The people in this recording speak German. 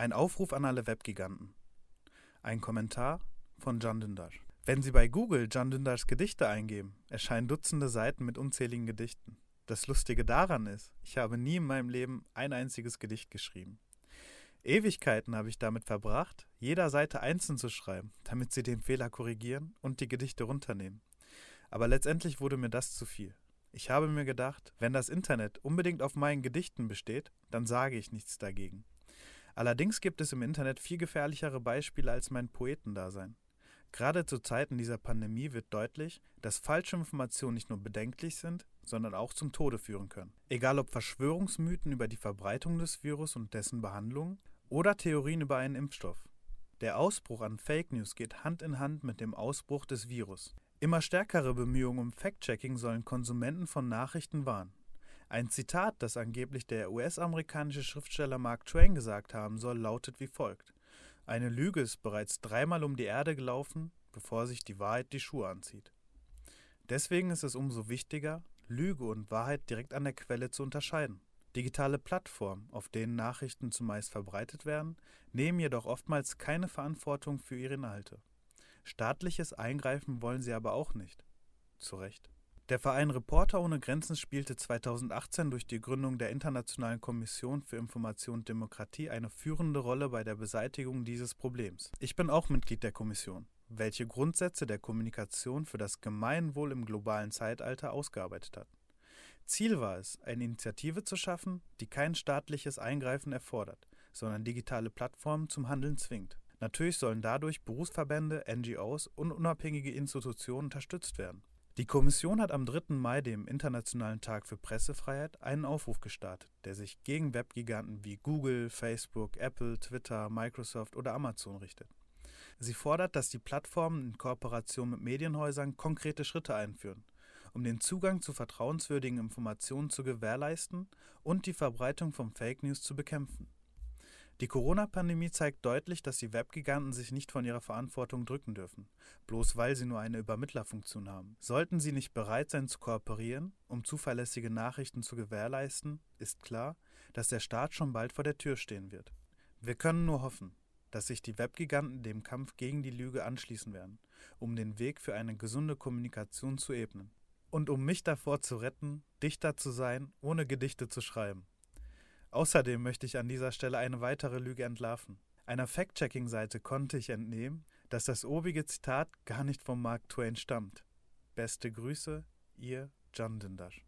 Ein Aufruf an alle Webgiganten. Ein Kommentar von John Dindash. Wenn Sie bei Google John Dindars Gedichte eingeben, erscheinen Dutzende Seiten mit unzähligen Gedichten. Das Lustige daran ist, ich habe nie in meinem Leben ein einziges Gedicht geschrieben. Ewigkeiten habe ich damit verbracht, jeder Seite einzeln zu schreiben, damit sie den Fehler korrigieren und die Gedichte runternehmen. Aber letztendlich wurde mir das zu viel. Ich habe mir gedacht, wenn das Internet unbedingt auf meinen Gedichten besteht, dann sage ich nichts dagegen. Allerdings gibt es im Internet viel gefährlichere Beispiele als mein Poetendasein. Gerade zu Zeiten dieser Pandemie wird deutlich, dass falsche Informationen nicht nur bedenklich sind, sondern auch zum Tode führen können. Egal ob Verschwörungsmythen über die Verbreitung des Virus und dessen Behandlung oder Theorien über einen Impfstoff. Der Ausbruch an Fake News geht Hand in Hand mit dem Ausbruch des Virus. Immer stärkere Bemühungen um Fact-Checking sollen Konsumenten von Nachrichten warnen. Ein Zitat, das angeblich der US-amerikanische Schriftsteller Mark Twain gesagt haben soll, lautet wie folgt. Eine Lüge ist bereits dreimal um die Erde gelaufen, bevor sich die Wahrheit die Schuhe anzieht. Deswegen ist es umso wichtiger, Lüge und Wahrheit direkt an der Quelle zu unterscheiden. Digitale Plattformen, auf denen Nachrichten zumeist verbreitet werden, nehmen jedoch oftmals keine Verantwortung für ihre Inhalte. Staatliches Eingreifen wollen sie aber auch nicht. Zu Recht. Der Verein Reporter ohne Grenzen spielte 2018 durch die Gründung der Internationalen Kommission für Information und Demokratie eine führende Rolle bei der Beseitigung dieses Problems. Ich bin auch Mitglied der Kommission, welche Grundsätze der Kommunikation für das Gemeinwohl im globalen Zeitalter ausgearbeitet hat. Ziel war es, eine Initiative zu schaffen, die kein staatliches Eingreifen erfordert, sondern digitale Plattformen zum Handeln zwingt. Natürlich sollen dadurch Berufsverbände, NGOs und unabhängige Institutionen unterstützt werden. Die Kommission hat am 3. Mai, dem Internationalen Tag für Pressefreiheit, einen Aufruf gestartet, der sich gegen Webgiganten wie Google, Facebook, Apple, Twitter, Microsoft oder Amazon richtet. Sie fordert, dass die Plattformen in Kooperation mit Medienhäusern konkrete Schritte einführen, um den Zugang zu vertrauenswürdigen Informationen zu gewährleisten und die Verbreitung von Fake News zu bekämpfen. Die Corona-Pandemie zeigt deutlich, dass die Webgiganten sich nicht von ihrer Verantwortung drücken dürfen, bloß weil sie nur eine Übermittlerfunktion haben. Sollten sie nicht bereit sein zu kooperieren, um zuverlässige Nachrichten zu gewährleisten, ist klar, dass der Staat schon bald vor der Tür stehen wird. Wir können nur hoffen, dass sich die Webgiganten dem Kampf gegen die Lüge anschließen werden, um den Weg für eine gesunde Kommunikation zu ebnen. Und um mich davor zu retten, Dichter zu sein, ohne Gedichte zu schreiben. Außerdem möchte ich an dieser Stelle eine weitere Lüge entlarven. Einer Fact-Checking-Seite konnte ich entnehmen, dass das obige Zitat gar nicht von Mark Twain stammt. Beste Grüße, ihr John Dindash.